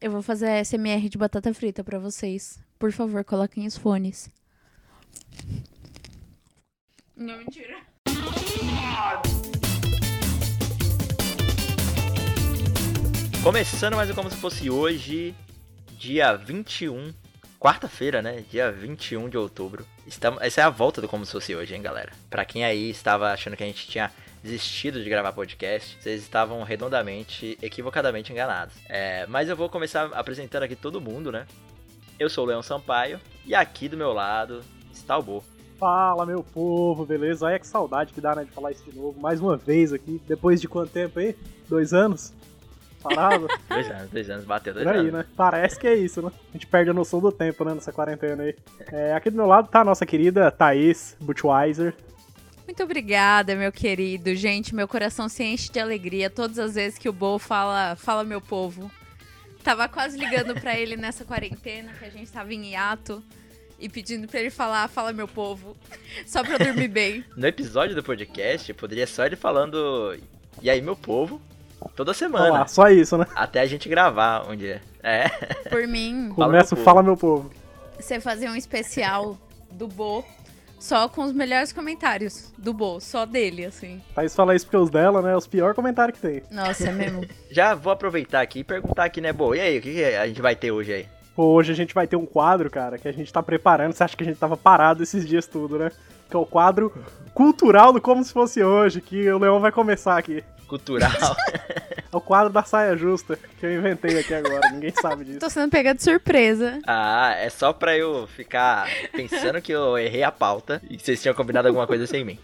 Eu vou fazer a SMR de batata frita pra vocês. Por favor, coloquem os fones. Não, mentira. Começando mais um como se fosse hoje, dia 21, quarta-feira, né? Dia 21 de outubro. Estamos, essa é a volta do como se fosse hoje, hein, galera? Pra quem aí estava achando que a gente tinha desistido de gravar podcast, vocês estavam redondamente, equivocadamente enganados. É, mas eu vou começar apresentando aqui todo mundo, né? Eu sou o Leão Sampaio e aqui do meu lado está o Bo. Fala, meu povo, beleza? Ai, que saudade que dá, né, de falar isso de novo. Mais uma vez aqui, depois de quanto tempo aí? Dois anos? Parado? dois anos, dois anos, bateu dois Por aí, anos. né? Parece que é isso, né? A gente perde a noção do tempo, né, nessa quarentena aí. É, aqui do meu lado tá a nossa querida Thaís Butchweiser. Muito obrigada, meu querido. Gente, meu coração se enche de alegria todas as vezes que o Bo fala, fala meu povo. Tava quase ligando pra ele nessa quarentena, que a gente tava em hiato, e pedindo pra ele falar, fala meu povo, só pra eu dormir bem. No episódio do podcast, poderia só ele falando E aí, meu povo, toda semana. lá, só isso, né? Até a gente gravar um dia. É. Por mim, Começa. Fala Meu Povo. você fazer um especial do Bo, só com os melhores comentários do Bo, só dele, assim. Thaís fala isso porque os dela, né? Os piores comentários que tem. Nossa, é mesmo. Já vou aproveitar aqui e perguntar aqui, né, Bo? E aí, o que, a gente vai ter hoje aí? Pô, hoje a gente vai ter um quadro, cara, que a gente tá preparando. Você acha que a gente tava parado esses dias tudo, né? Que é o quadro cultural do Como Se Fosse Hoje, que o Leão vai começar aqui. Cultural. É o quadro da saia justa, que eu inventei aqui agora, ninguém sabe disso. Tô sendo pegada de surpresa. ah, é só pra eu ficar pensando que eu errei a pauta e que vocês tinham combinado alguma coisa sem mim.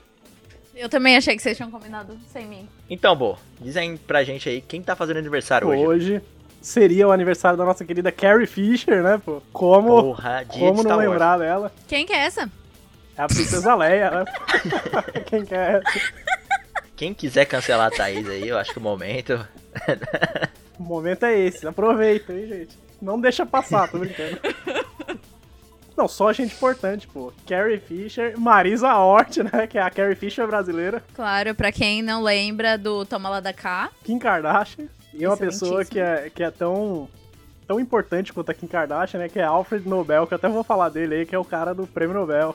Eu também achei que vocês tinham combinado sem mim. Então, Bo, diz aí pra gente aí quem tá fazendo aniversário hoje. Hoje seria o aniversário da nossa querida Carrie Fisher, né, pô? Como, Porra, dia como não Wars. lembrar dela? Quem que é essa? É a Princesa Leia, né? Quem quer essa? Quem quiser cancelar a Thaís aí, eu acho que o momento. O momento é esse, aproveita, hein, gente? Não deixa passar, tô brincando. Não, só gente importante, pô. Carrie Fisher, Marisa Hort, né? Que é a Carrie Fisher brasileira. Claro, pra quem não lembra do Toma Lá da Cá. Kim Kardashian. E uma pessoa que é, que é tão, tão importante quanto a Kim Kardashian, né? Que é Alfred Nobel, que eu até vou falar dele aí, que é o cara do prêmio Nobel.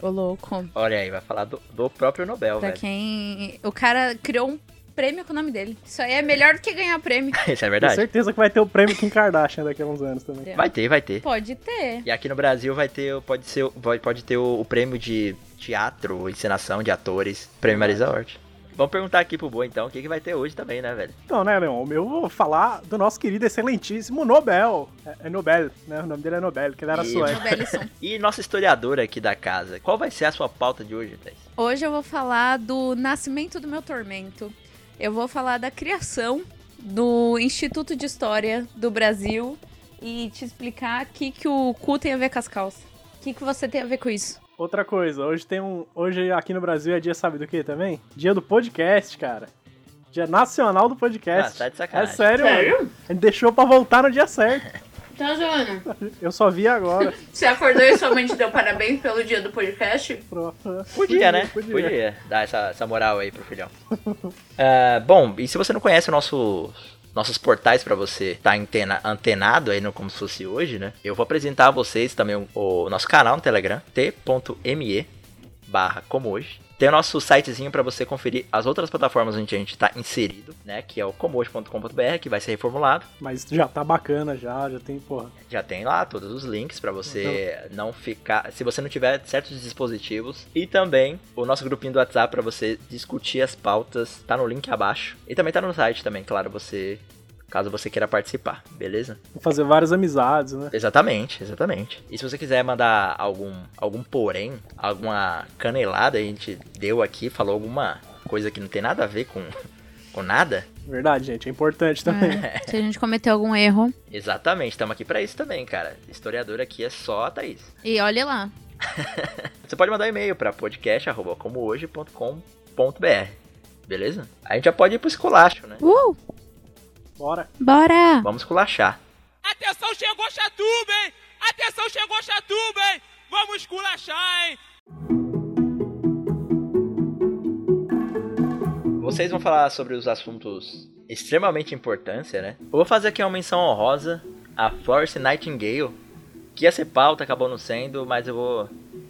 Ô, louco. Olha aí, vai falar do, do próprio Nobel, Pra velho. quem. O cara criou um prêmio com o nome dele. Isso aí é melhor do que ganhar prêmio. Isso é Tenho verdade. certeza que vai ter o prêmio Kim Kardashian daqui a uns anos também. Vai ter, vai ter. Pode ter. E aqui no Brasil vai ter, pode ser, pode, pode ter o, o prêmio de teatro, encenação de atores, prêmio Marisa Hort. Vamos perguntar aqui pro Boa então, o que, que vai ter hoje também, né, velho? Então, né, Leon? Eu vou falar do nosso querido, excelentíssimo Nobel. É, é Nobel, né? O nome dele é Nobel, que ele era E- sueco. E nossa historiadora aqui da casa, qual vai ser a sua pauta de hoje, Thaís? Hoje eu vou falar do nascimento do meu tormento. Eu vou falar da criação do Instituto de História do Brasil e te explicar o que, que o cu tem a ver com as calças. O que, que você tem a ver com isso? Outra coisa, hoje tem um. Hoje aqui no Brasil é dia, sabe do que também? Dia do podcast, cara. Dia nacional do podcast. Ah, tá de é sacanagem. sério, mano. A gente deixou pra voltar no dia certo. Tá zoando? Eu só vi agora. Você acordou e sua mãe te deu parabéns pelo dia do podcast? Podia, né? Podia. dar essa, essa moral aí pro filhão. Ah, bom, e se você não conhece o nosso, nossos portais pra você estar antena, antenado aí no Como Se Fosse Hoje, né? Eu vou apresentar a vocês também o, o nosso canal no Telegram, t.me barra como hoje. Tem o nosso sitezinho pra você conferir as outras plataformas onde a gente tá inserido, né? Que é o comohoje.com.br, que vai ser reformulado. Mas já tá bacana, já, já tem, porra. Já tem lá todos os links pra você não ficar, se você não tiver certos dispositivos e também o nosso grupinho do WhatsApp pra você discutir as pautas, tá no link abaixo. E também tá no site também, claro, você caso você queira participar, beleza? Vou fazer várias amizades, né? Exatamente, exatamente. E se você quiser mandar algum algum porém, alguma canelada, a gente deu aqui, falou alguma coisa que não tem nada a ver com com nada, Verdade, gente, é importante também. É, se a gente cometeu algum erro. exatamente, estamos aqui pra isso também, cara. Historiador aqui é só a Thaís. E olha lá. Você pode mandar um e-mail para podcast.comohoje.com.br. Beleza? A gente já pode ir pro esculacho, né? Uh! Bora. Bora! Vamos esculachar. Atenção, chegou Chatuba, hein? Atenção, chegou Chatuba, hein? Vamos esculachar, hein? Vocês vão falar sobre os assuntos extremamente importância, né? Eu vou fazer aqui uma menção honrosa a Florence Nightingale, que ia ser pauta, acabou não sendo, mas eu vou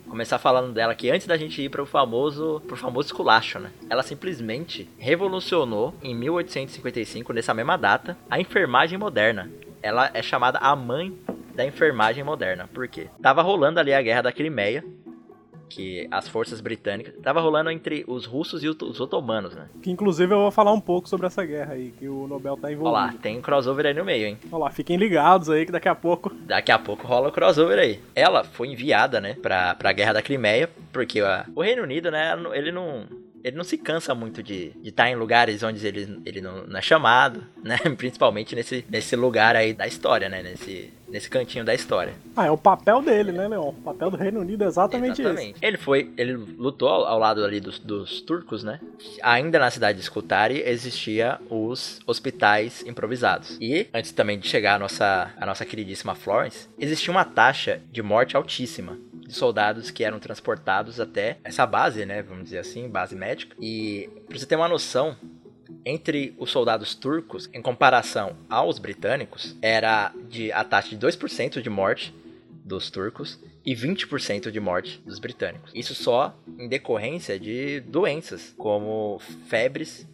começar falando dela aqui antes da gente ir para o famoso, pro famoso esculacho, né? Ela simplesmente revolucionou em 1855, nessa mesma data, a enfermagem moderna. Ela é chamada a mãe da enfermagem moderna. Por quê? Tava rolando ali a guerra da Crimeia, que as forças britânicas tava rolando entre os russos e os otomanos, né? Que inclusive eu vou falar um pouco sobre essa guerra aí, que o Nobel tá envolvido. Olha lá, tem um crossover aí no meio, hein? Olha lá, fiquem ligados aí que daqui a pouco. Daqui a pouco rola o crossover aí. Ela foi enviada, né, pra, pra guerra da Crimeia, porque a, o Reino Unido, né, ele não ele não se cansa muito de estar tá em lugares onde ele, ele não, não, é chamado, né? Principalmente nesse, nesse lugar aí da história, né? Nesse, nesse cantinho da história. Ah, é o papel dele, né, Leon? O papel do Reino Unido é exatamente, exatamente. esse. Ele foi, ele lutou ao, ao lado ali dos, dos, turcos, né? Ainda na cidade de Scutari existia os hospitais improvisados. E antes também de chegar a nossa, a nossa queridíssima Florence, existia uma taxa de morte altíssima de soldados que eram transportados até essa base, né? Vamos dizer assim, base médica. E pra você ter uma noção, entre os soldados turcos, em comparação aos britânicos, era de a taxa de 2% de morte dos turcos e 20% de morte dos britânicos. Isso só em decorrência de doenças, como febres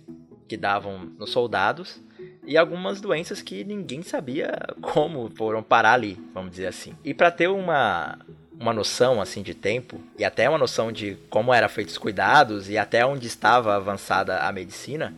que davam nos soldados e algumas doenças que ninguém sabia como foram parar ali, vamos dizer assim. E para ter uma uma noção assim de tempo e até uma noção de como eram feitos os cuidados e até onde estava avançada a medicina,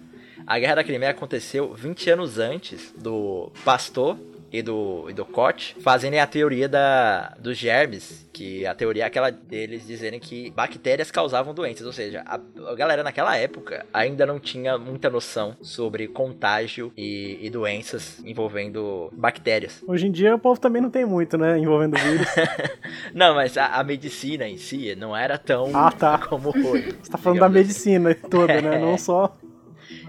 a Guerra da Crimeia aconteceu 20 anos antes do Pastor e do, e do Koch fazendo a teoria da, dos germes, que a teoria é aquela deles dizerem que bactérias causavam doenças, ou seja, a, a galera naquela época ainda não tinha muita noção sobre contágio e, e, doenças envolvendo bactérias. Hoje em dia o povo também não tem muito, né, envolvendo vírus. não, mas a, a, medicina em si não era tão ah, tá. como foi. Você tá falando da assim. medicina toda, né, não só...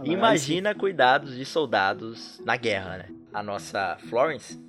Imagina cuidados de soldados na guerra, né? a nossa Florence,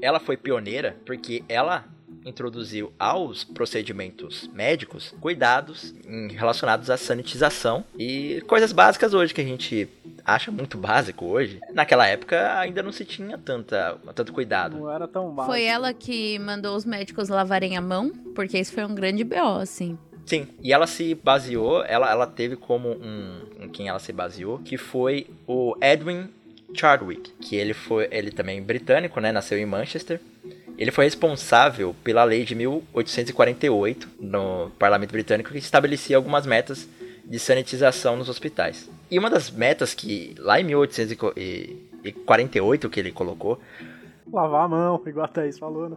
ela foi pioneira porque ela introduziu aos procedimentos médicos cuidados relacionados à sanitização e coisas básicas hoje que a gente acha muito básico hoje. Naquela época ainda não se tinha tanta, tanto cuidado. Não era tão básico. Foi ela que mandou os médicos lavarem a mão, porque isso foi um grande BO, assim. Sim, e ela se baseou, ela, ela teve como um, em quem ela se baseou, que foi o Edwin Chadwick, que ele foi, ele também britânico, né, nasceu em Manchester. Ele foi responsável pela lei de 1848 no Parlamento Britânico que estabelecia algumas metas de sanitização nos hospitais. E uma das metas que lá em 1848 que ele colocou, lavar a mão, igual a Thaís falou, né?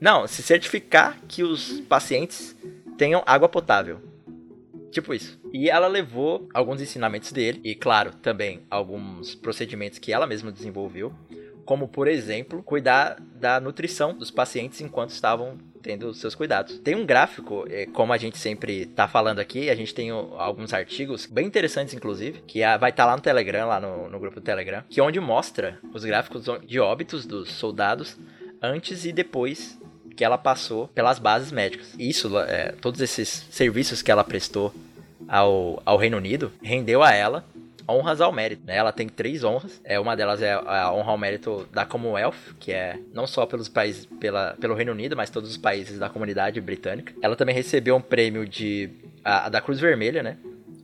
Não, se certificar que os pacientes tenham água potável. Tipo isso. E ela levou alguns ensinamentos dele, e claro, também alguns procedimentos que ela mesma desenvolveu, como por exemplo, cuidar da nutrição dos pacientes enquanto estavam tendo seus cuidados. Tem um gráfico, é, como a gente sempre tá falando aqui, a gente tem alguns artigos bem interessantes, inclusive, que vai estar tá lá no Telegram, lá no, no grupo do Telegram, que é onde mostra os gráficos de óbitos dos soldados antes e depois que ela passou pelas bases médicas. Isso, é, todos esses serviços que ela prestou ao, ao Reino Unido, rendeu a ela honras ao mérito. Né? Ela tem três honras. É uma delas é a honra ao mérito da Commonwealth, que é não só pelos países, pela, pelo Reino Unido, mas todos os países da comunidade britânica. Ela também recebeu um prêmio de a, a da Cruz Vermelha, né?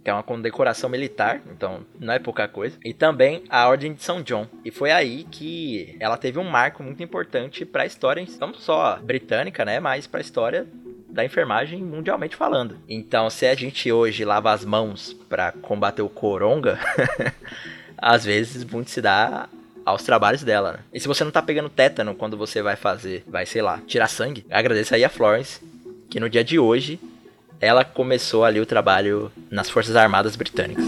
Que é uma condecoração militar, então não é pouca coisa, e também a Ordem de São John. E foi aí que ela teve um marco muito importante para a história, não só britânica, né, mas para a história da enfermagem mundialmente falando. Então, se a gente hoje lava as mãos para combater o coronga, às vezes muito se dá aos trabalhos dela, né? E se você não tá pegando tétano quando você vai fazer, vai, sei lá, tirar sangue, agradeça aí a Florence, que no dia de hoje ela começou ali o trabalho nas Forças Armadas Britânicas.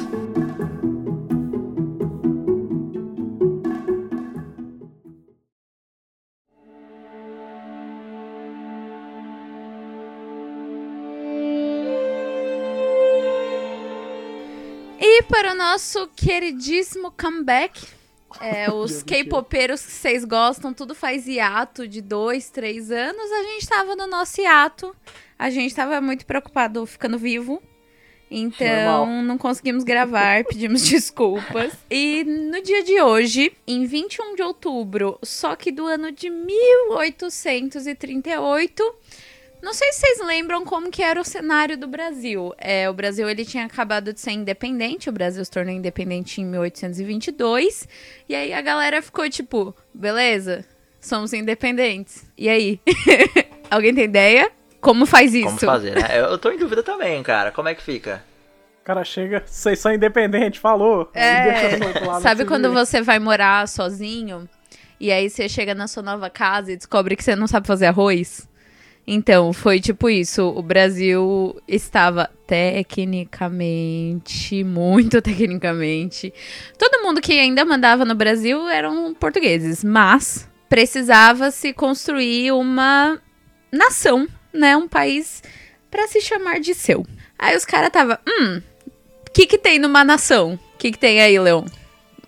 E para o nosso queridíssimo comeback, é, os K-popeiros que vocês gostam, tudo faz hiato de dois, três anos. A gente tava no nosso hiato. A gente tava muito preocupado ficando vivo. Então, Normal. não conseguimos gravar, pedimos desculpas. E no dia de hoje, em 21 de outubro, só que do ano de 1838, não sei se vocês lembram como que era o cenário do Brasil. É, o Brasil ele tinha acabado de ser independente, o Brasil se tornou independente em 1822, e aí a galera ficou tipo, beleza, somos independentes. E aí? Alguém tem ideia? Como faz isso? Como fazer, né? Eu tô em dúvida também, cara. Como é que fica? O cara chega, vocês são independentes, falou. É, lado, sabe quando vira. você vai morar sozinho e aí você chega na sua nova casa e descobre que você não sabe fazer arroz? Então, foi tipo isso. O Brasil estava tecnicamente, muito tecnicamente. Todo mundo que ainda mandava no Brasil eram portugueses, mas precisava se construir uma nação, né? Um país para se chamar de seu. Aí os caras tava, hum, o que que tem numa nação? O que que tem aí, Leon?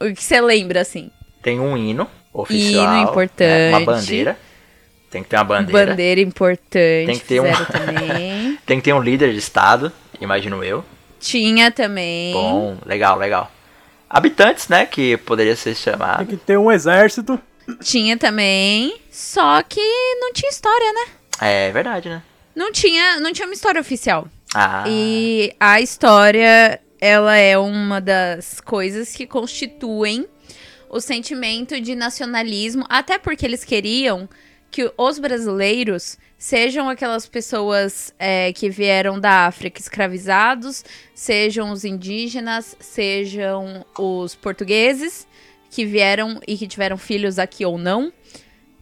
O que você lembra, assim? Tem um hino oficial. Hino né? importante. Uma bandeira. Tem que ter uma bandeira. Bandeira importante. Tem que ter um- também. Tem que ter um líder de estado, imagino eu. Tinha também. Bom, legal, legal. Habitantes, né? Que poderia ser Tem chamado. que ter um exército. Tinha também. Só que não tinha história, né? É verdade, né? Não tinha, não tinha uma história oficial. Ah, E a história, ela é uma das coisas que constituem o sentimento de nacionalismo, até porque eles queriam que os brasileiros sejam aquelas pessoas é, que vieram da África escravizados, sejam os indígenas, sejam os portugueses que vieram e que tiveram filhos aqui ou não,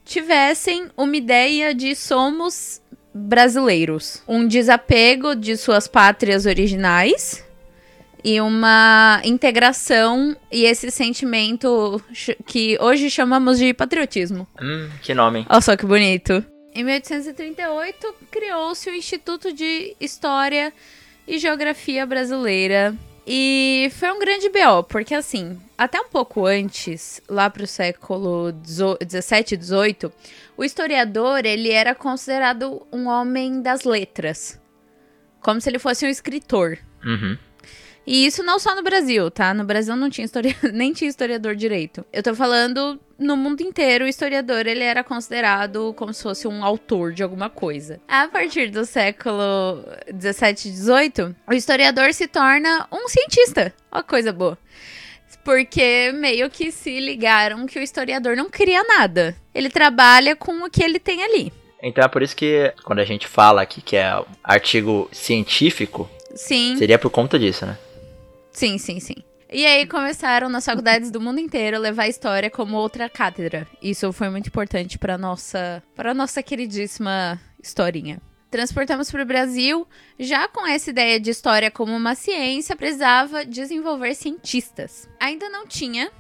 tivessem uma ideia de somos brasileiros. Um desapego de suas pátrias originais e uma integração e esse sentimento que hoje chamamos de patriotismo. hum, que nome. Olha só que bonito. Em 1838, criou-se o Instituto de História e Geografia Brasileira. E foi um grande BO, porque assim, até um pouco antes, lá pro século 17 e 18, o historiador, ele era considerado um homem das letras. Como se ele fosse um escritor. Uhum. E isso não só no Brasil, tá? No Brasil não tinha historia... nem tinha historiador direito. Eu tô falando no mundo inteiro, o historiador ele era considerado como se fosse um autor de alguma coisa. A partir do século 17 e 18, o historiador se torna um cientista. Ó, que coisa boa. Porque meio que se ligaram que o historiador não cria nada. Ele trabalha com o que ele tem ali. Então é por isso que quando a gente fala aqui que é artigo científico, Sim. seria por conta disso, né? Sim, sim, sim. E aí começaram nas faculdades do mundo inteiro a levar a história como outra cátedra. Isso foi muito importante para nossa, para nossa queridíssima historinha. Transportamos para o Brasil, já com essa ideia de história como uma ciência, precisava desenvolver cientistas. Ainda não tinha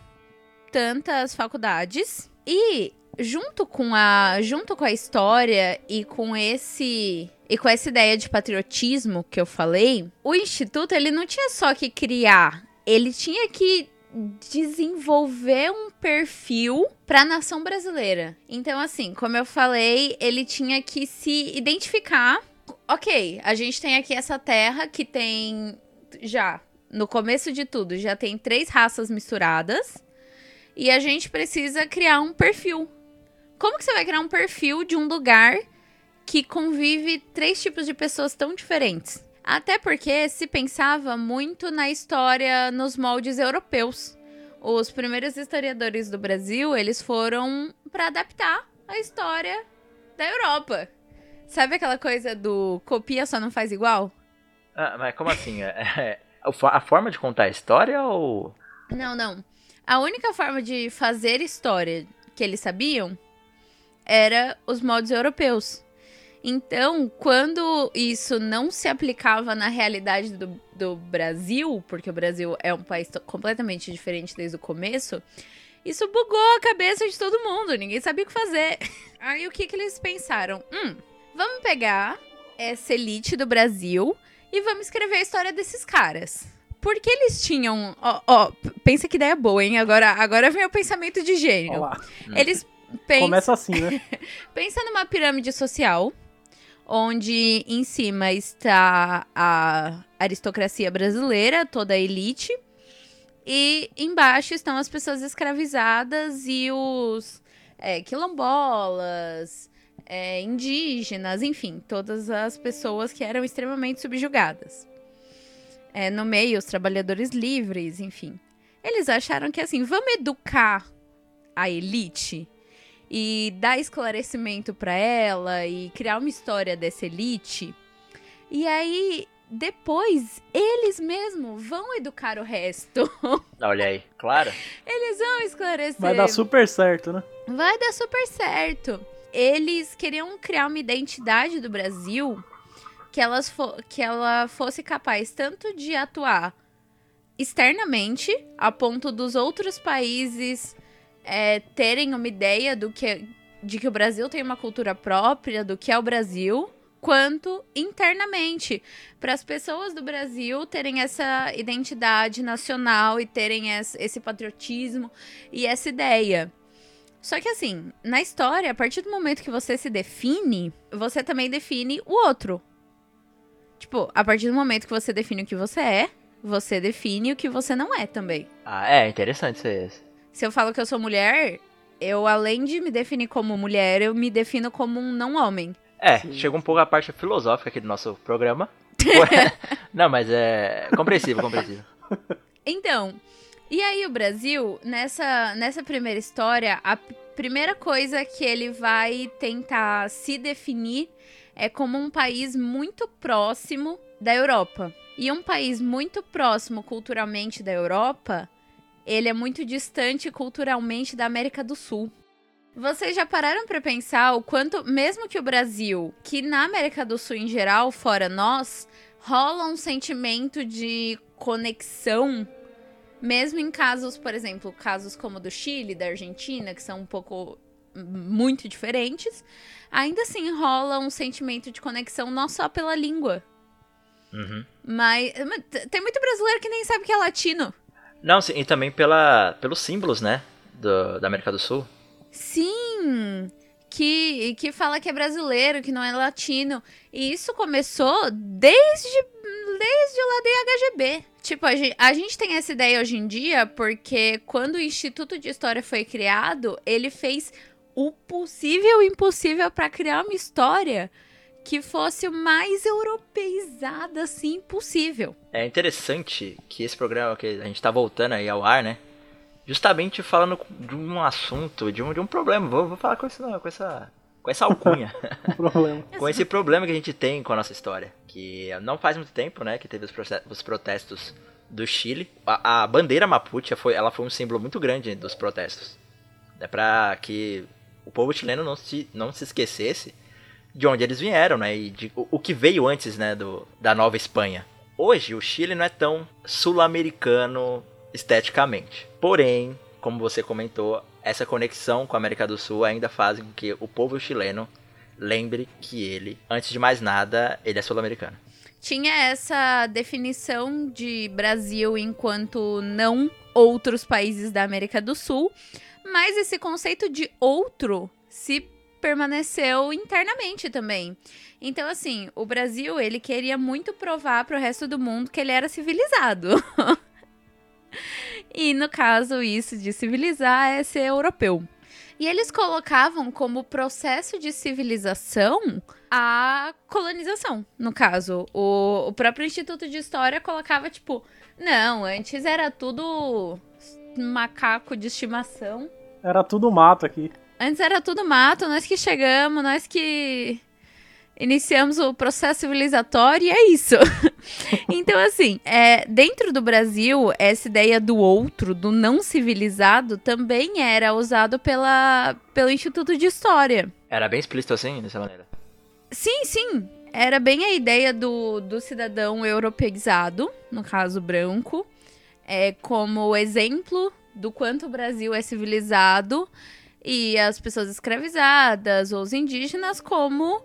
tantas faculdades e junto com a junto com a história e com esse e com essa ideia de patriotismo que eu falei, o instituto ele não tinha só que criar, ele tinha que desenvolver um perfil para a nação brasileira. Então assim, como eu falei, ele tinha que se identificar. OK, a gente tem aqui essa terra que tem já no começo de tudo, já tem três raças misturadas. E a gente precisa criar um perfil. Como que você vai criar um perfil de um lugar que convive três tipos de pessoas tão diferentes? Até porque se pensava muito na história nos moldes europeus. Os primeiros historiadores do Brasil, eles foram para adaptar a história da Europa. Sabe aquela coisa do copia só não faz igual? Ah, mas como assim? É, é, a fo- a forma de contar a história ou. Não, não. A única forma de fazer história que eles sabiam era os modos europeus. Então, quando isso não se aplicava na realidade do, do Brasil, porque o Brasil é um país completamente diferente desde o começo, isso bugou a cabeça de todo mundo, ninguém sabia o que fazer. Aí o que, que eles pensaram? Hum, vamos pegar essa elite do Brasil e vamos escrever a história desses caras. Porque eles tinham. Ó, ó, pensa que ideia boa, hein? Agora, agora vem o pensamento de gênio. lá. Eles pensam. Começa assim, né? Pensa numa pirâmide social, onde em cima está a aristocracia brasileira, toda a elite, e embaixo estão as pessoas escravizadas e os é, quilombolas, é, indígenas, enfim, todas as pessoas que eram extremamente subjugadas. É, no meio, os trabalhadores livres, enfim. Eles acharam que assim, vamos educar a elite e dar esclarecimento para ela e criar uma história dessa elite. E aí, depois, eles mesmos vão educar o resto. Olha aí, claro. Eles vão esclarecer. Vai dar super certo, né? Vai dar super certo. Eles queriam criar uma identidade do Brasil que, elas que ela fosse capaz tanto de atuar externamente, a ponto dos outros países é, terem uma ideia do que de que o Brasil tem uma cultura própria, do que é o Brasil, quanto internamente, para as pessoas do Brasil terem essa identidade nacional e terem esse patriotismo e essa ideia. Só que assim, na história, a partir do momento que você se define, você também define o outro. Tipo, a partir do momento que você define o que você é, você define o que você não é também. Ah, é interessante isso. Se eu falo que eu sou mulher, eu além de me definir como mulher, eu me defino como um não homem. É, Sim. chega um pouco a parte filosófica aqui do nosso programa. não, mas é compreensível, compreensível. Então, e aí o Brasil, nessa, nessa primeira história, a primeira coisa que ele vai tentar se definir é como um país muito próximo da Europa. E um país muito próximo culturalmente da Europa, ele é muito distante culturalmente da América do Sul. Vocês já pararam para pensar o quanto, mesmo que o Brasil, que na América do Sul em geral, fora nós, rola um sentimento de conexão mesmo em casos, por exemplo, casos como do Chile, da Argentina, que são um pouco muito diferentes, ainda assim rola um sentimento de conexão não só pela língua. Uhum. Mas, mas, tem muito brasileiro que nem sabe que é latino. Não, e também pela, pelos símbolos, né? Do, da América do Sul. Sim! Que, que fala que é brasileiro, que não é latino. E isso começou desde, desde lá da IHGB. Tipo, a gente, a gente tem essa ideia hoje em dia porque quando o Instituto de História foi criado, ele fez o possível e impossível para criar uma história que fosse o mais europeizada assim possível. É interessante que esse programa que a gente tá voltando aí ao ar, né? Justamente falando de um assunto, de um, de um problema. Vou, vou falar com, esse, com essa com essa alcunha. com esse problema que a gente tem com a nossa história. Que não faz muito tempo, né, que teve os, os protestos do Chile. A, a, bandeira Mapuche foi, ela foi um símbolo muito grande dos protestos. É para que o povo chileno não se, não se esquecesse de onde eles vieram, né, e de o, o que veio antes, né, do, da Nova Espanha. Hoje o Chile não é tão sul-americano esteticamente. Porém, como você comentou, essa conexão com a América do Sul ainda faz com que o povo chileno lembre que ele, antes de mais nada, ele é sul-americano. Tinha essa definição de Brasil enquanto não outros países da América do Sul, mas esse conceito de outro se permaneceu internamente também. Então, assim, o Brasil, ele queria muito provar para o resto do mundo que ele era civilizado. E no caso, isso de civilizar é ser europeu. E eles colocavam como processo de civilização a colonização. No caso, o, o próprio Instituto de História colocava, tipo, não, antes era tudo macaco de estimação. Era tudo mato aqui. Antes era tudo mato, nós que chegamos, nós que iniciamos o processo civilizatório e é isso. então, assim, é, dentro do Brasil, essa ideia do outro, do não civilizado, também era usado pela, pelo Instituto de História. Era bem explícito assim, dessa maneira? Sim, sim. Era bem a ideia do, do cidadão europeizado, no caso branco, é, como exemplo do quanto o Brasil é civilizado e as pessoas escravizadas ou os indígenas como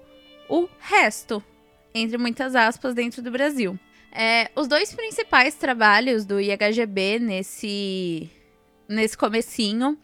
o resto, entre muitas aspas, dentro do Brasil. É, os dois principais trabalhos do IHGB nesse, nesse comecinho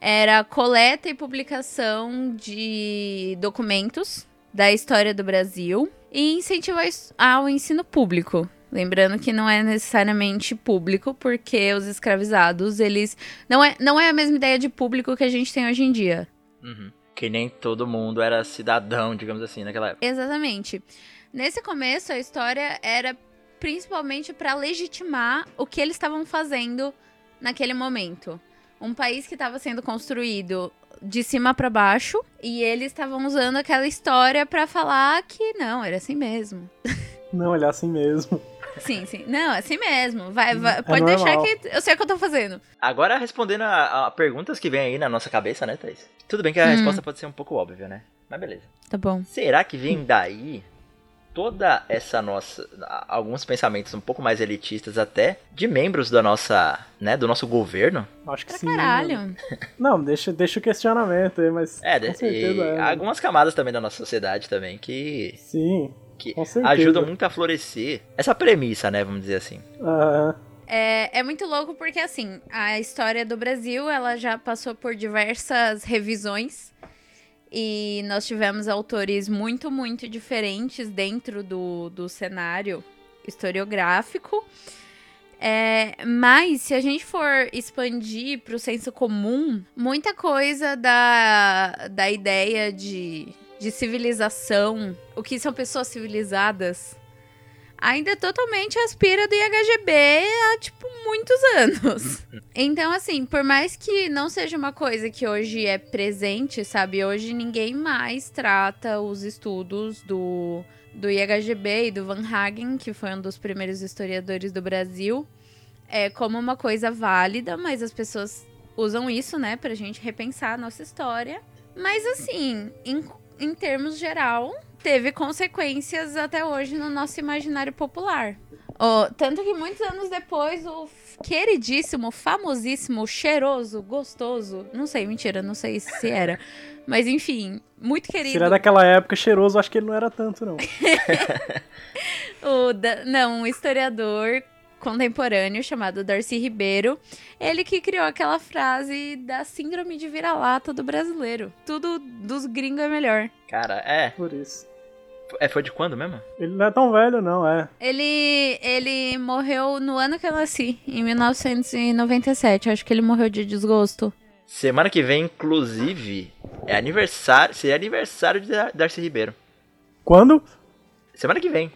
era coleta e publicação de documentos da história do Brasil e incentivar is- ao ensino público. Lembrando que não é necessariamente público, porque os escravizados, eles. Não é, não é a mesma ideia de público que a gente tem hoje em dia. Uhum. Que nem todo mundo era cidadão, digamos assim, naquela época. Exatamente. Nesse começo, a história era principalmente para legitimar o que eles estavam fazendo naquele momento. Um país que estava sendo construído de cima para baixo e eles estavam usando aquela história para falar que não, era assim mesmo. Não, ele é assim mesmo. Sim, sim. Não, é assim mesmo. Vai, vai- pode normal. deixar que eu sei o que eu tô fazendo. Agora, respondendo a, a perguntas que vem aí na nossa cabeça, né, Thaís? Tudo bem que a Hum. resposta pode ser um pouco óbvia, né? Mas beleza. Tá bom. Será que vem daí toda essa nossa. alguns pensamentos um pouco mais elitistas até de membros da nossa. né, do nosso governo? Acho que Pra sim. caralho. Não, deixa, deixa o questionamento aí, mas. É, com certeza e é. algumas camadas também da nossa sociedade também que. Sim, que ajudam muito a florescer essa premissa, né, vamos dizer assim. Aham. É, é muito louco porque, assim, a história do Brasil, ela já passou por diversas revisões. E nós tivemos autores muito, muito diferentes dentro do, do cenário historiográfico. É, mas, se a gente for expandir para o senso comum, muita coisa da, da ideia de, de civilização, o que são pessoas civilizadas, ainda totalmente aspira do IHGB há, tipo, muitos anos. Então, assim, por mais que não seja uma coisa que hoje é presente, sabe? Hoje ninguém mais trata os estudos do, do IHGB e do Van Hagen, que foi um dos primeiros historiadores do Brasil, é, como uma coisa válida, mas as pessoas usam isso, né, pra gente repensar a nossa história. Mas, assim, em, em termos geral, teve consequências até hoje no nosso imaginário popular. Ó, tanto que muitos anos depois, o queridíssimo, famosíssimo, cheiroso, gostoso, não sei, mentira, não sei se era, mas enfim, muito querido. é daquela época cheiroso, acho que ele não era tanto, não. O da- não, um historiador contemporâneo chamado Darcy Ribeiro, ele que criou aquela frase da síndrome de vira-lata do brasileiro. Tudo dos gringos é melhor. Cara, é. Por isso. É, foi de quando mesmo? Ele não é tão velho, não, é. Ele, ele morreu no ano que eu nasci, em 1997. Acho que ele morreu de desgosto. Semana que vem, inclusive, é aniversário. Seria aniversário de Dar- Darcy Ribeiro. Quando? Semana que vem.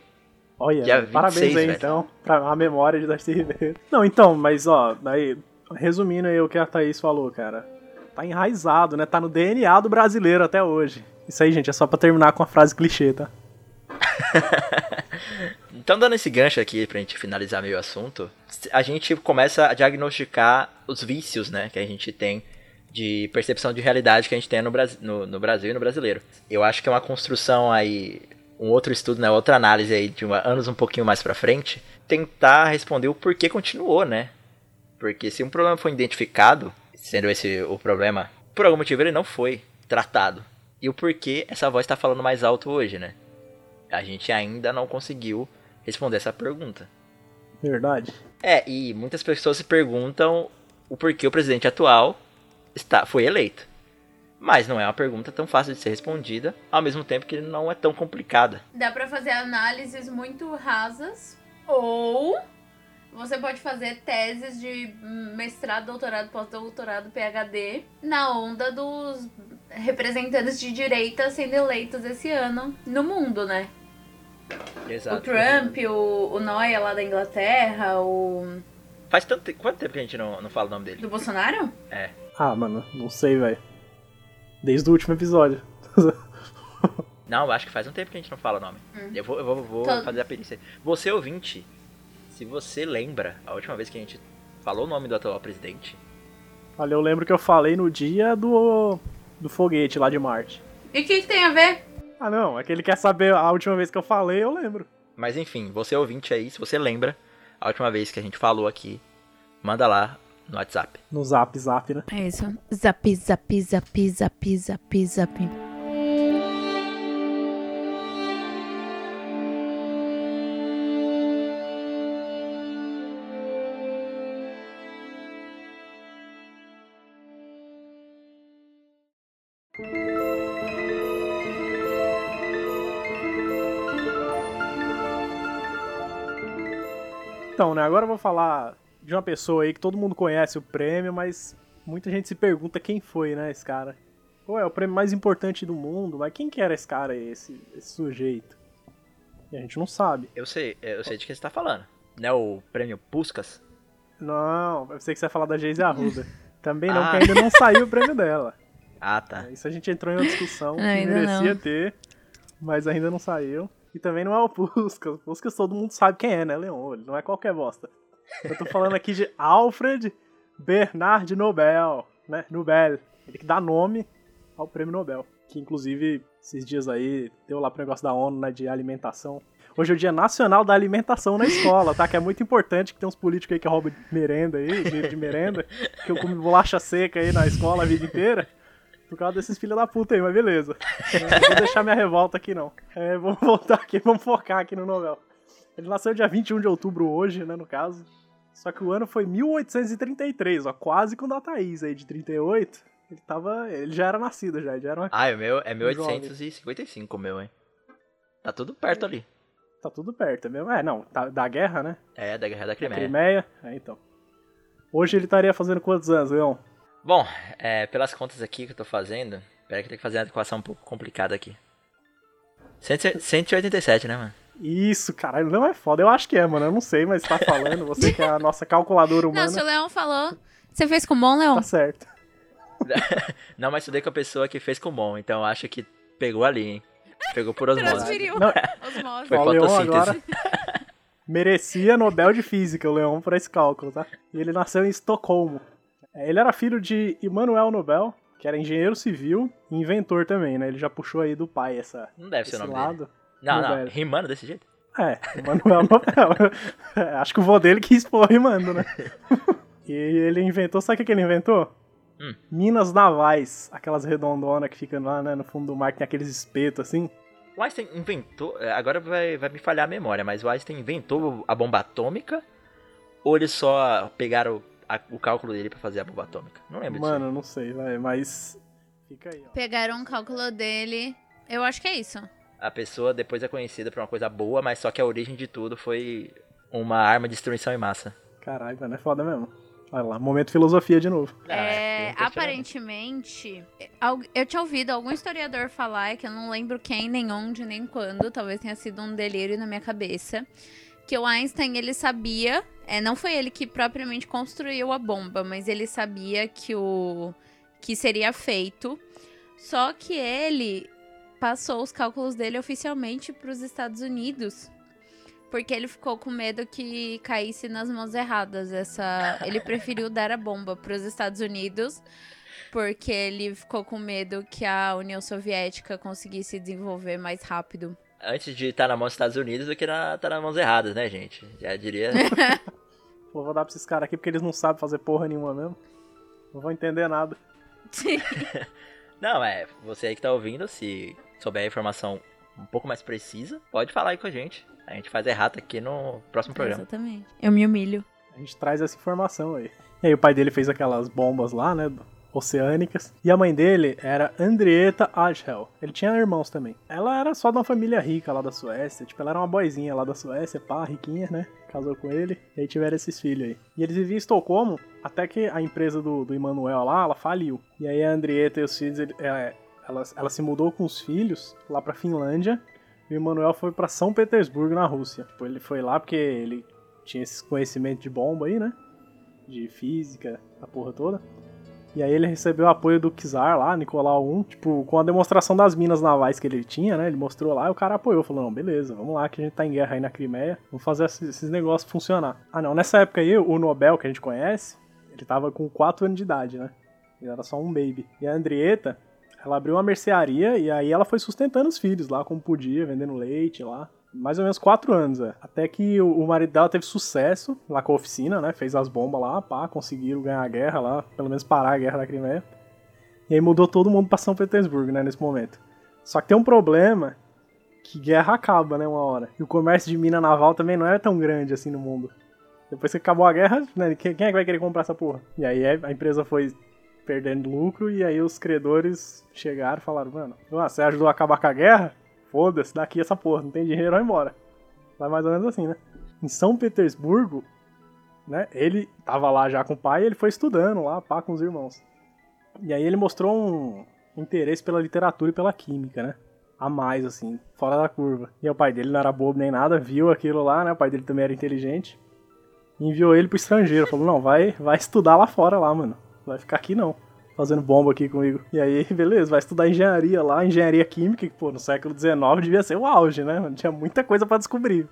Olha, Dia 26, parabéns aí, velho. então, pra a memória de Darcy Ribeiro. Não, então, mas ó, daí, resumindo aí o que a Thaís falou, cara. Tá enraizado, né? Tá no DNA do brasileiro até hoje. Isso aí, gente, é só pra terminar com a frase clichê, tá? Então, dando esse gancho aqui pra gente finalizar meio assunto, a gente começa a diagnosticar os vícios, né, que a gente tem de percepção de realidade que a gente tem no, Bras- no- no Brasil e no brasileiro. Eu acho que é uma construção aí, um outro estudo, né, outra análise aí de uma- anos um pouquinho mais pra frente, tentar responder o porquê continuou, né? Porque se um problema foi identificado, sendo esse o problema, por algum motivo ele não foi tratado. E o porquê essa voz tá falando mais alto hoje, né? A gente ainda não conseguiu responder essa pergunta. Verdade. É, e muitas pessoas se perguntam o porquê o presidente atual está, foi eleito. Mas não é uma pergunta tão fácil de ser respondida, ao mesmo tempo que não é tão complicada. Dá pra fazer análises muito rasas ou você pode fazer teses de mestrado, doutorado, pós-doutorado, PhD na onda dos representantes de direita sendo eleitos esse ano no mundo, né? Exato. O Trump, o, o Noia lá da Inglaterra, o Faz tanto tempo. Quanto tempo que a gente não, não fala o nome dele? do Bolsonaro? Ah, mano, não sei, velho. Desde o último episódio. Não, acho que faz um tempo que a gente não fala o nome. Eu vou, eu vou, vou Tô- fazer a perícia. Você ouvinte, se você lembra a última vez que a gente falou o nome do atual presidente, Olha, eu lembro que eu falei no dia do, do foguete lá de Marte. E o que, que tem a ver? Ah, não, é que ele quer saber a última vez que eu falei, eu lembro. Mas enfim, você ouvinte aí, se você lembra a última vez que a gente falou aqui, manda lá no WhatsApp. No Zap Zap, né? É isso. Zap Zap Zap Zap Zap Zap. Então, né, agora eu vou falar de uma pessoa aí que todo mundo conhece o prêmio, mas muita gente se pergunta quem foi, né, esse cara. Pô, é o prêmio mais importante do mundo, mas quem que era esse cara aí, esse, esse sujeito? E a gente não sabe. Eu sei, eu sei de quem você tá falando. Não é o prêmio Puskas? Não, eu sei que você vai falar da Geise Arruda. Também não, Ah. porque ainda não saiu o prêmio dela. Ah, tá. Isso a gente entrou em uma discussão que Ainda merecia não. ter, mas ainda não saiu. E também não é o Puskas. O Puskas todo mundo sabe quem é, né, Leon? Ele não é qualquer bosta. Eu tô falando aqui de Alfred Bernard Nobel, né? Nobel. Ele que dá nome ao prêmio Nobel. Que inclusive, esses dias aí, deu lá pro negócio da ONU, né, de alimentação. Hoje é o Dia Nacional da Alimentação na escola, tá? Que é muito importante que tem uns políticos aí que roubam merenda aí, de merenda, que eu comi bolacha seca aí na escola a vida inteira. Por causa desses filhos da puta aí, mas beleza. Não vou deixar minha revolta aqui, não. É, vamos voltar aqui, vamos focar aqui no Nobel. Ele nasceu dia 21 de outubro hoje, né, no caso. Só que o ano foi 1833, ó, quase com o da Thaís aí, de 38. Ele tava. Ele já era nascido já, já era uma... Ah, o meu é Jovem. 1855 o meu, hein? Tá tudo perto ali. Tá tudo perto, é mesmo? É, não, tá- da guerra, né? É, da Guerra da Da Crimeia. Crimeia. É, então. Hoje ele estaria fazendo quantos anos, Leon? Bom, é, pelas contas aqui que eu tô fazendo, pera que tenho que fazer uma equação um pouco complicada aqui. 100 187, né, mano? Isso, caralho, não é foda. Eu acho que é, mano. Eu não sei, mas tá falando. Você que é a nossa calculadora humana, Não, se o Leão falou. Você fez com bom, Leão? tá certo. Não, mas estudei com a pessoa que fez com bom, então eu acho que pegou ali, hein? Pegou por osmose. Transferiu. Não. Osmose. Foi o Leon fotossíntese. agora merecia Nobel de Física, o Leon, por esse cálculo, tá? E ele nasceu em Estocolmo. É, Ele era filho de Immanuel Nobel, que era engenheiro civil e inventor também, né? Ele já puxou aí do pai essa, Não deve ser esse o nome dele. Não, não, Nobel. rimando desse jeito. É, Immanuel Nobel. É, Acho que o vô dele quis pôr rimando, né? E ele inventou, sabe o que ele inventou? Hum. Minas navais, aquelas redondonas que ficam lá, né, no fundo do mar, que tem aqueles espetos assim. O Einstein inventou. é, Agora vai, vai me falhar a memória, mas o Einstein inventou a bomba atômica? Ou eles só pegaram a- o cálculo dele pra fazer a bomba atômica? Não lembro Mano, eu não sei, vai, mas fica aí, ó. Pegaram um cálculo dele. Eu acho que é isso. A pessoa depois é conhecida por uma coisa boa, mas só que a origem de tudo foi uma arma de destruição em massa. Caralho, mano, é foda mesmo. Olha lá, momento filosofia de novo. É, um questionamento. aparentemente, eu tinha ouvido algum historiador falar, que eu não lembro quem, nem onde, nem quando, talvez tenha sido um delírio na minha cabeça, que o Einstein, ele sabia, é, não foi ele que propriamente construiu a bomba, mas ele sabia que o que seria feito, só que ele passou os cálculos dele oficialmente para os Estados Unidos. Porque ele ficou com medo que caísse nas mãos erradas. Essa, ele preferiu dar a bomba para os Estados Unidos, porque ele ficou com medo que a União Soviética conseguisse desenvolver mais rápido. Antes de estar na mão dos Estados Unidos do que na, tá nas mãos erradas, né, gente? Já diria. Pô, vou dar pra esses caras aqui porque eles não sabem fazer porra nenhuma mesmo. Não vão entender nada. Não, é, você aí que tá ouvindo, se souber a informação um pouco mais precisa, pode falar aí com a gente. A gente faz errata aqui no próximo programa. Exatamente. Eu me humilho. A gente traz essa informação aí. E aí o pai dele fez aquelas bombas lá, né? Oceânicas. E a mãe dele era Andrietta Agel. Ele tinha irmãos também. Ela era só de uma família rica lá da Suécia. Tipo, ela era uma boizinha lá da Suécia, pá, riquinha, né? Casou com ele. E aí tiveram esses filhos aí. E eles viviam em Estocolmo até que a empresa do, do Emanuel lá, ela faliu. E aí a Andrietta e os filhos, ele- é, ela, ela se mudou com os filhos lá pra Finlândia. E o Emanuel foi pra São Petersburgo, na Rússia. Tipo, ele foi lá porque ele tinha esse conhecimento de bomba aí, né? De física, a porra toda. E aí ele recebeu o apoio do Czar lá, Nicolau I, tipo, com a demonstração das minas navais que ele tinha, né? Ele mostrou lá e o cara apoiou, falou, não, beleza, vamos lá que a gente tá em guerra aí na Crimeia, vamos fazer esses, esses negócios funcionar. Ah não, nessa época aí, o Nobel, que a gente conhece, ele tava com 4 anos de idade, né? Ele era só um baby. E a Andrietta, ela abriu uma mercearia e aí ela foi sustentando os filhos lá como podia, vendendo leite lá. Mais ou menos quatro anos, é. Até que o, marido dela teve sucesso lá com a oficina, né? Fez as bombas lá, pá, conseguiram ganhar a guerra lá, pelo menos parar a guerra da Crimeia. E aí mudou todo mundo pra São Petersburgo, né, nesse momento. Só que tem um problema que guerra acaba, né, uma hora. E o comércio de mina naval também não é tão grande assim no mundo. Depois que acabou a guerra, né, quem quem é que vai querer comprar essa porra? E aí a empresa foi perdendo lucro e aí os credores chegaram e falaram, mano, você ajudou a acabar com a guerra? Foda-se, daqui essa porra, não tem dinheiro, vai embora. Vai mais ou menos assim, né? em São Petersburgo, né? Ele tava lá já com o pai e ele foi estudando lá, pá, com os irmãos. E aí ele mostrou um interesse pela literatura e pela química, né? A mais, assim, fora da curva. E o pai dele não era bobo nem nada, viu aquilo lá, né? O pai dele também era inteligente. Enviou ele pro estrangeiro. Falou, não, vai, vai estudar lá fora lá, mano. Vai ficar aqui não. Fazendo bomba aqui comigo. E aí, beleza, vai estudar engenharia lá, engenharia química, que, pô, no século XIX devia ser o auge, né? Tinha muita coisa para descobrir.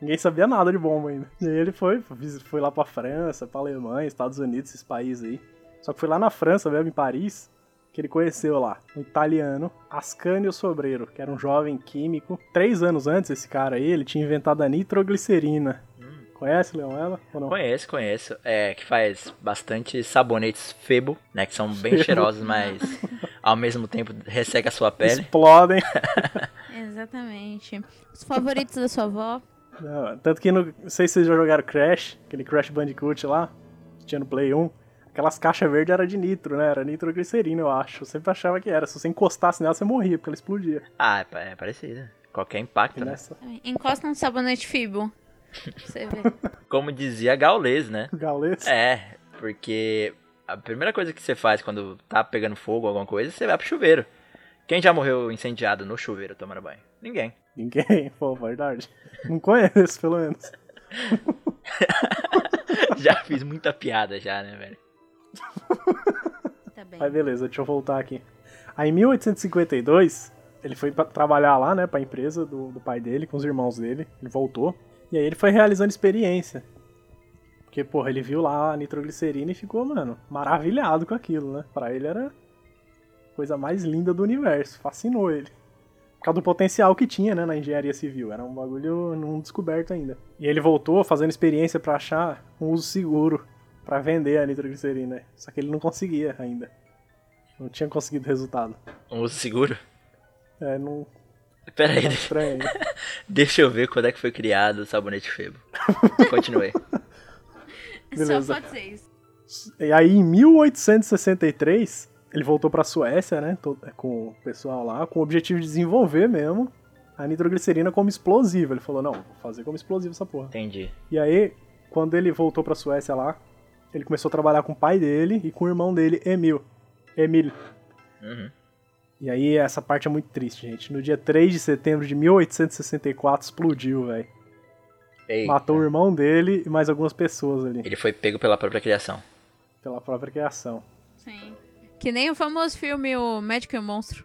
Ninguém sabia nada de bomba ainda. E aí ele foi, foi lá pra França, pra Alemanha, Estados Unidos, esses países aí. Só que foi lá na França mesmo, em Paris, que ele conheceu lá, um italiano, Ascanio Sobreiro, que era um jovem químico. Três anos antes, esse cara aí, ele tinha inventado a nitroglicerina. Conhece, Leon, ela? Ou não? Conheço, conheço. É, que faz bastante sabonetes Febo, né? Que são bem Febo. cheirosos, mas ao mesmo tempo resseca a sua pele. Explodem. Exatamente. Os favoritos da sua avó? Não, tanto que no, não sei se vocês já jogaram Crash, aquele Crash Bandicoot lá, que tinha no Play 1. Aquelas caixas verdes era de nitro, né? Era nitroglicerina, eu acho. Eu sempre achava que era. Se você encostasse nela, você morria, porque ela explodia. Ah, é, é parecido. Qualquer impacto, né? Nessa... Encosta no sabonete Fibo. Você vê. Como dizia Gaules, né? Gaules? É, porque a primeira coisa que você faz quando tá pegando fogo, alguma coisa, você vai pro chuveiro. Quem já morreu incendiado no chuveiro tomando banho? Ninguém. Ninguém, pô, verdade. Não conheço, pelo menos. já fiz muita piada já, né, velho? Tá bem. Aí beleza, deixa eu voltar aqui. Aí em 1852, ele foi pra trabalhar lá, né, pra empresa do, do pai dele, com os irmãos dele. Ele voltou. E aí ele foi realizando experiência. Porque, porra, ele viu lá a nitroglicerina e ficou, mano, maravilhado com aquilo, né? Pra ele era a coisa mais linda do universo. Fascinou ele por causa do potencial que tinha, né, na engenharia civil. Era um bagulho não descoberto ainda. E ele voltou fazendo experiência para achar um uso seguro para vender a nitroglicerina. Só que ele não conseguia ainda. Não tinha conseguido resultado. Um uso seguro? É, não. Pera aí. Deixa eu ver quando é que foi criado o sabonete Febo. Continue. Beleza. Só pode ser isso. E aí, em 1863, ele voltou pra Suécia, né? Com o pessoal lá, com o objetivo de desenvolver mesmo a nitroglicerina como explosivo. Ele falou, não, vou fazer como explosivo essa porra. Entendi. E aí, quando ele voltou pra Suécia lá, ele começou a trabalhar com o pai dele e com o irmão dele, Emil. Emil. Uhum. E aí, essa parte é muito triste, gente. No dia 3 de setembro de 1864, explodiu, velho. Matou o irmão dele e mais algumas pessoas ali. Ele foi pego pela própria criação. Pela própria criação. Sim. Que nem o famoso filme O Médico e o Monstro.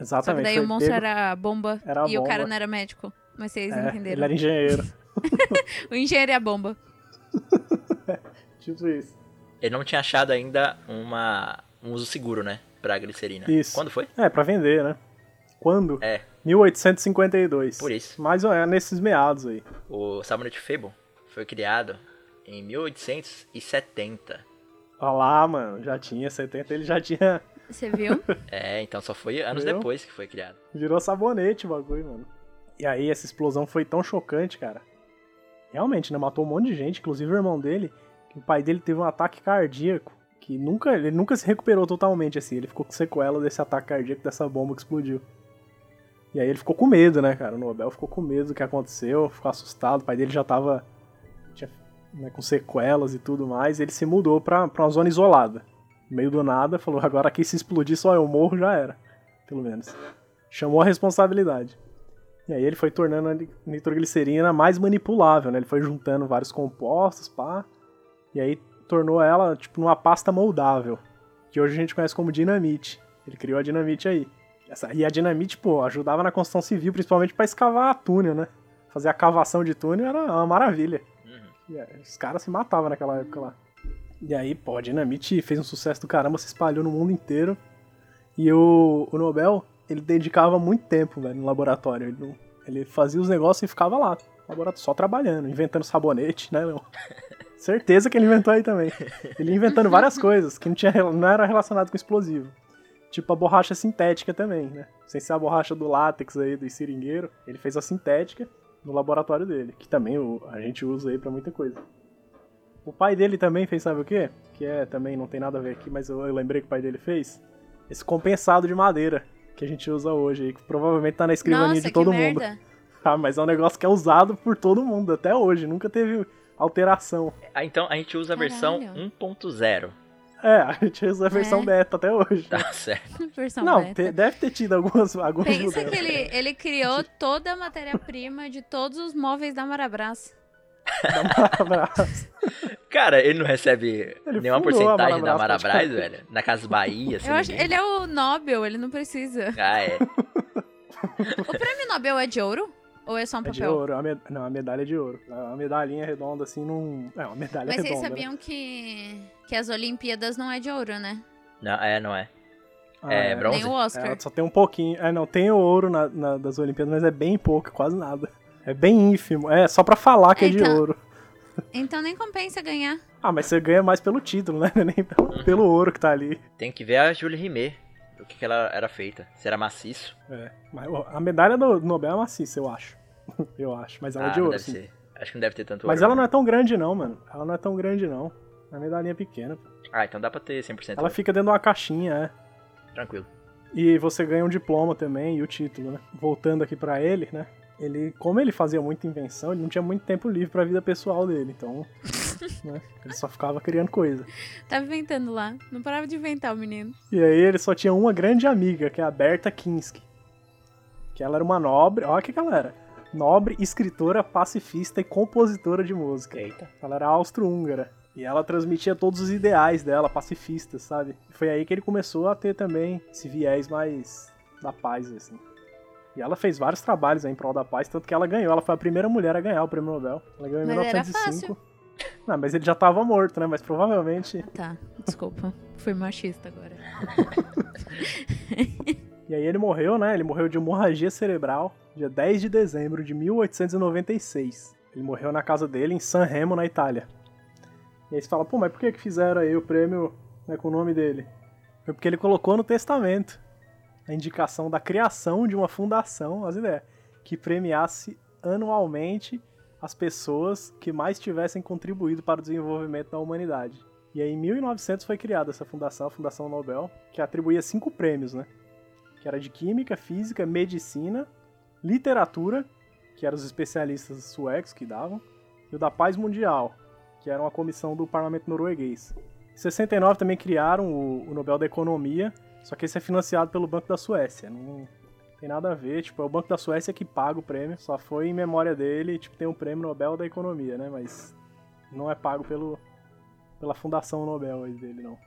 Exatamente. Só que daí o monstro pego... era bomba era e bomba. o cara não era médico. Mas vocês é, entenderam. Ele era engenheiro. o engenheiro é a bomba. tipo isso. Ele não tinha achado ainda uma, um uso seguro, né? Pra glicerina. Isso. Quando foi? É, pra vender, né? Quando? É. 1852. Por isso. Mais ou menos nesses meados aí. O sabonete Febo foi criado em 1870. Olha lá, mano, já tinha 70, ele já tinha. Você viu? é, então só foi anos viu? depois que foi criado. Virou sabonete o bagulho, mano. E aí essa explosão foi tão chocante, cara. Realmente, né? Matou um monte de gente, inclusive o irmão dele, que o pai dele teve um ataque cardíaco. Que nunca, ele nunca se recuperou totalmente, assim. Ele ficou com sequela desse ataque cardíaco dessa bomba que explodiu. E aí ele ficou com medo, né, cara? O Nobel ficou com medo do que aconteceu, ficou assustado. O pai dele já tava né, com sequelas e tudo mais, ele se mudou pra, pra uma zona isolada. No meio do nada, falou, agora aqui se explodir só eu morro, já era. Pelo menos. Chamou a responsabilidade. E aí ele foi tornando a nitroglicerina mais manipulável, né? Ele foi juntando vários compostos, pá. E aí tornou ela, tipo, numa pasta moldável. Que hoje a gente conhece como dinamite. Ele criou a dinamite aí. Essa, e a dinamite, pô, ajudava na construção civil, principalmente para escavar túnel, né? Fazer a cavação de túnel era uma maravilha. É, os caras se matavam naquela época lá. E aí, pô, a Dinamite fez um sucesso do caramba, se espalhou no mundo inteiro. E o, o Nobel, ele dedicava muito tempo, velho, no laboratório. Ele, ele fazia os negócios e ficava lá, laboratório, só trabalhando, inventando sabonete, né, Leon? Certeza que ele inventou aí também. Ele inventando várias coisas que não, tinha, não era relacionado com explosivo. Tipo a borracha sintética também, né? Sem ser a borracha do látex aí, do seringueiro. Ele fez a sintética no laboratório dele, que também o, a gente usa aí para muita coisa. O pai dele também fez, sabe o quê? Que é também não tem nada a ver aqui, mas eu, eu lembrei que o pai dele fez. Esse compensado de madeira que a gente usa hoje aí, que provavelmente tá na escrivaninha Nossa, de todo mundo. Merda. Ah, mas é um negócio que é usado por todo mundo até hoje, nunca teve alteração. Ah, então a gente usa a versão Caralho. 1.0. É, a gente usa a versão É. beta até hoje. Tá certo. Versão Não, beta. te- deve ter tido algumas, algumas Pensa mudanças. que ele, ele criou toda a matéria-prima de todos os móveis da Marabras. Um abraço. Cara, ele não recebe Ele nenhuma porcentagem da Marabras, Marabras, praticamente. velho. Na Casa Bahia, assim. Eu acho, ele é o Nobel, ele não precisa. Ah, é. O prêmio Nobel é de ouro? Ou é só um É de papel? ouro, a med- não, a medalha é de ouro. A medalhinha redonda assim não. É, uma medalha Mas vocês redonda. né? sabiam que, que as Olimpíadas não é de ouro, né? Não, é, não é. Ah, é bronze? Nem o Oscar. É, só tem um pouquinho. É, não, tem o ouro na, na- das Olimpíadas, mas é bem pouco, quase nada. É bem ínfimo. É, só pra falar que é, É, de então- ouro. Então nem compensa ganhar. Ah, mas você ganha mais pelo título, né? Nem pelo, pelo ouro que tá ali. Tem que ver a Julie Rimet. Do que, que ela era feita. Se era maciço. É. Mas a medalha do Nobel é maciça, eu acho. eu acho. Mas ela ah, é de não ouro, deve sim. ser. Acho que não deve ter tanto Mas ouro, ela não é tão grande, não, mano. Ela não é tão grande, não. É uma medalhinha pequena. pô. Ah, então dá pra ter 100% Ela ouro. fica dentro de uma caixinha, é. Tranquilo. E você ganha um diploma também e o título, né? Voltando aqui pra ele, né? Ele, como ele fazia muita invenção, ele não tinha muito tempo livre pra vida pessoal dele, então, né? Ele só ficava criando coisa. Tava inventando lá. Não parava de inventar o menino. E aí ele só tinha uma grande amiga, que é a Berta Kinski. Que ela era uma nobre, olha o que ela era. Nobre, escritora, pacifista e compositora de música. Eita. Ela era austro-húngara. E ela transmitia todos os ideais dela, pacifistas, sabe? E foi aí que ele começou a ter também esse viés mais da paz, assim. E ela fez vários trabalhos aí em prol da paz, tanto que ela ganhou. Ela foi a primeira mulher a ganhar o prêmio Nobel. Ela ganhou em Mas era 1905. Não, mas ele já tava morto, né? Mas provavelmente. Tá, desculpa. Fui machista agora. E aí ele morreu, né? Ele morreu de hemorragia cerebral, dia 10 de dezembro de 1896. Ele morreu na casa dele, em San Remo, na Itália. E aí você fala, pô, mas por que que fizeram aí o prêmio né, com o nome dele? Foi porque ele colocou no testamento a indicação da criação de uma fundação, as ideias, que premiasse anualmente as pessoas que mais tivessem contribuído para o desenvolvimento da humanidade. E aí em 1900 foi criada essa fundação, a Fundação Nobel, que atribuía cinco prêmios, né? Que era de Química, Física, Medicina, Literatura, que eram os especialistas suecos que davam, e o da Paz Mundial, que era uma comissão do parlamento norueguês. Em 69 também criaram o, Nobel da Economia, só que esse é financiado pelo Banco da Suécia. Não tem nada a ver, tipo, é o Banco da Suécia que paga o prêmio, só foi em memória dele, tipo, tem o prêmio Nobel da Economia, né? Mas não é pago pelo, pela Fundação Nobel aí dele, não.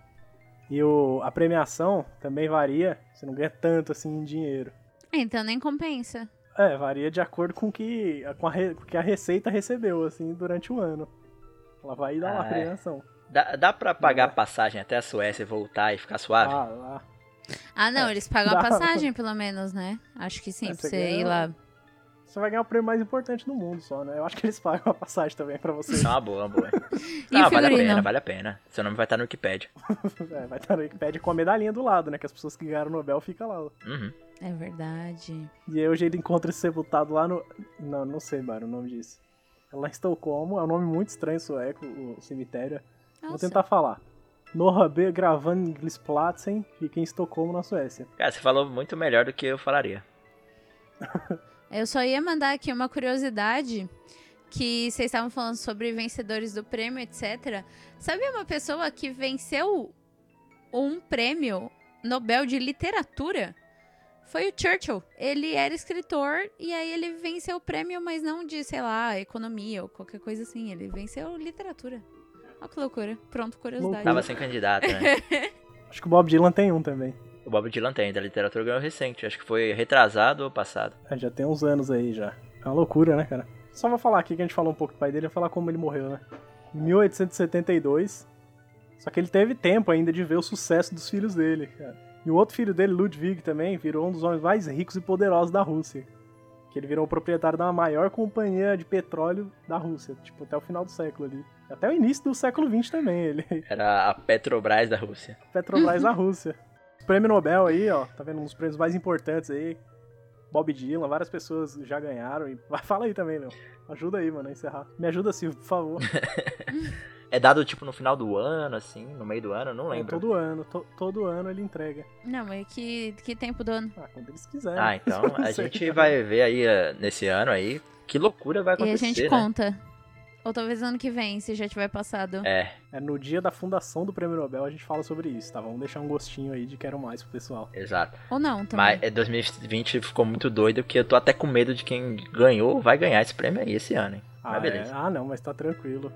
E o, a premiação também varia, você não ganha tanto assim em dinheiro. Então nem compensa. É, varia de acordo com que, com a, com que a Receita recebeu, assim, durante o ano. Ela vai dar uma Ah, é. premiação. Dá, dá pra pagar É. a passagem até a Suécia e voltar e ficar suave? Ah, lá. Ah, não, É, eles pagam a passagem, pelo menos, né? Acho que sim, É, pra você ganha ir lá. Você vai ganhar o prêmio mais importante do mundo só, né? Eu acho que eles pagam a passagem também pra você. É uma boa, uma boa. E ah, vale a pena, vale a pena. Seu nome vai estar no Wikipedia. É, vai estar no Wikipedia com a medalhinha do lado, né? Que as pessoas que ganharam o Nobel ficam lá. Uhum. É verdade. E aí hoje ele encontra esse sepultado lá no... Não, não sei, Mário, o nome disso. É lá em Estocolmo, é um nome muito estranho sueco, o cemitério. Vou Nossa. tentar falar. Norrabe Gravanglisplatsen fica em Estocolmo, na Suécia. Cara, você falou muito melhor do que eu falaria. Eu só ia mandar aqui uma curiosidade que vocês estavam falando sobre vencedores do prêmio, etc. Sabe uma pessoa que venceu um prêmio Nobel de literatura? Foi o Churchill. Ele era escritor e aí ele venceu o prêmio, mas não de, sei lá, economia ou qualquer coisa assim. Ele venceu literatura. Olha que loucura. Pronto, curiosidade. Tava sem candidato, né? Acho que o Bob Dylan tem um também. o Bob Dylan tem, da literatura ganhou recente. Acho que foi retrasado ou passado. É, já tem uns anos aí já. É uma loucura, né, cara? Só vou falar aqui que a gente falou um pouco do pai dele, vou falar como ele morreu, né? Em 1872. Só que ele teve tempo ainda de ver o sucesso dos filhos dele, cara. E o outro filho dele, Ludwig, também virou um dos homens mais ricos e poderosos da Rússia. Que ele virou o proprietário da maior companhia de petróleo da Rússia, tipo, até o final do século ali. Até o início do século XX também, ele. Era a Petrobras da Rússia. Petrobras da Rússia. Prêmio Nobel aí, ó, tá vendo? Um dos prêmios mais importantes aí. Bob Dylan, várias pessoas já ganharam. E... Fala aí também, meu. Ajuda aí, mano, a encerrar. Me ajuda, Silvio, por favor. É dado tipo no final do ano, assim, no meio do ano, não É, lembro. todo ano, to- todo ano ele entrega. Não, mas que, que tempo do ano? Ah, quando eles quiserem. Ah, então Não a gente vai ver aí eh, nesse ano aí que loucura vai E acontecer, a gente né? conta. Ou talvez ano que vem, se já tiver passado. É, É no dia da fundação do Prêmio Nobel a gente fala sobre isso, tá? Vamos deixar um gostinho aí de quero mais pro pessoal. exato. Ou não, também. Mas é 2020 ficou muito doido, porque eu tô até com medo de quem ganhou vai ganhar esse prêmio aí esse ano, hein? Ah, Mas beleza. é? ah, não, mas tá tranquilo.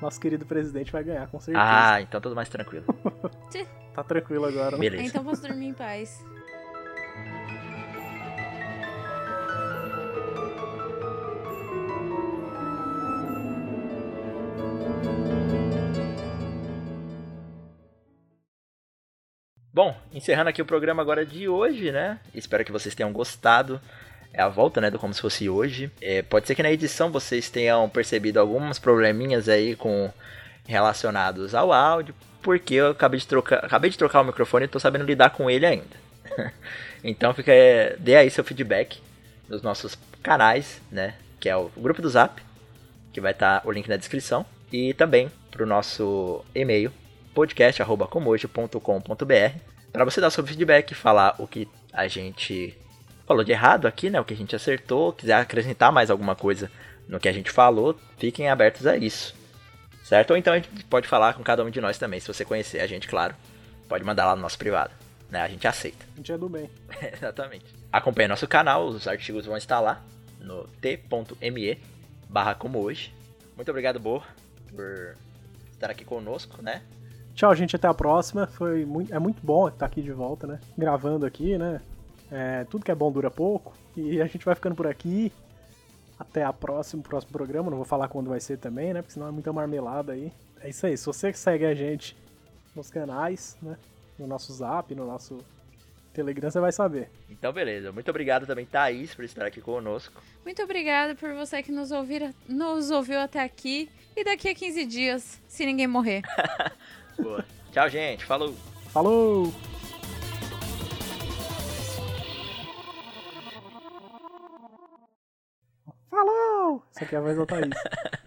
Nosso querido presidente vai ganhar, com certeza. Ah, então tudo mais tranquilo. Tá tranquilo agora, né? Beleza. Então posso dormir em paz. Bom, encerrando aqui o programa agora de hoje, né? Espero que vocês tenham gostado. É a volta, né, do Como Se Fosse Hoje. É, pode ser que na edição vocês tenham percebido alguns probleminhas aí com relacionados ao áudio, porque eu acabei de trocar, acabei de trocar o microfone e tô sabendo lidar com ele ainda. então fica, é, dê aí seu feedback nos nossos canais, né? Que é o grupo do Zap, que vai estar o link na descrição, e também pro nosso e-mail podcast@comojo.com.br para você dar seu feedback, falar o que a gente falou de errado aqui, né? O que a gente acertou, quiser acrescentar mais alguma coisa no que a gente falou, fiquem abertos a isso. Certo? Ou então a gente pode falar com cada um de nós também, se você conhecer a gente, claro. Pode mandar lá no nosso privado, né? A gente aceita. A gente é do bem. Exatamente. Acompanhe nosso canal, os artigos vão estar lá no t.me barra como hoje. Muito obrigado, Bo, por estar aqui conosco, né? Tchau, gente. Até a próxima. Foi muito, é muito bom estar aqui de volta, né? Gravando aqui, né? É, tudo que é bom dura pouco. E a gente vai ficando por aqui. Até a próxima, próximo programa. Não vou falar quando vai ser também, né? Porque senão é muita marmelada aí. É isso aí. Se você segue a gente nos canais, né? No nosso zap, no nosso Telegram, você vai saber. Então, beleza. Muito obrigado também, Thaís, por estar aqui conosco. Muito obrigada por você que nos, ouvir, nos ouviu até aqui. E daqui a 15 dias, se ninguém morrer. Boa. Tchau, gente. Falou. Falou! Falou! Isso aqui é a voz da Thaís.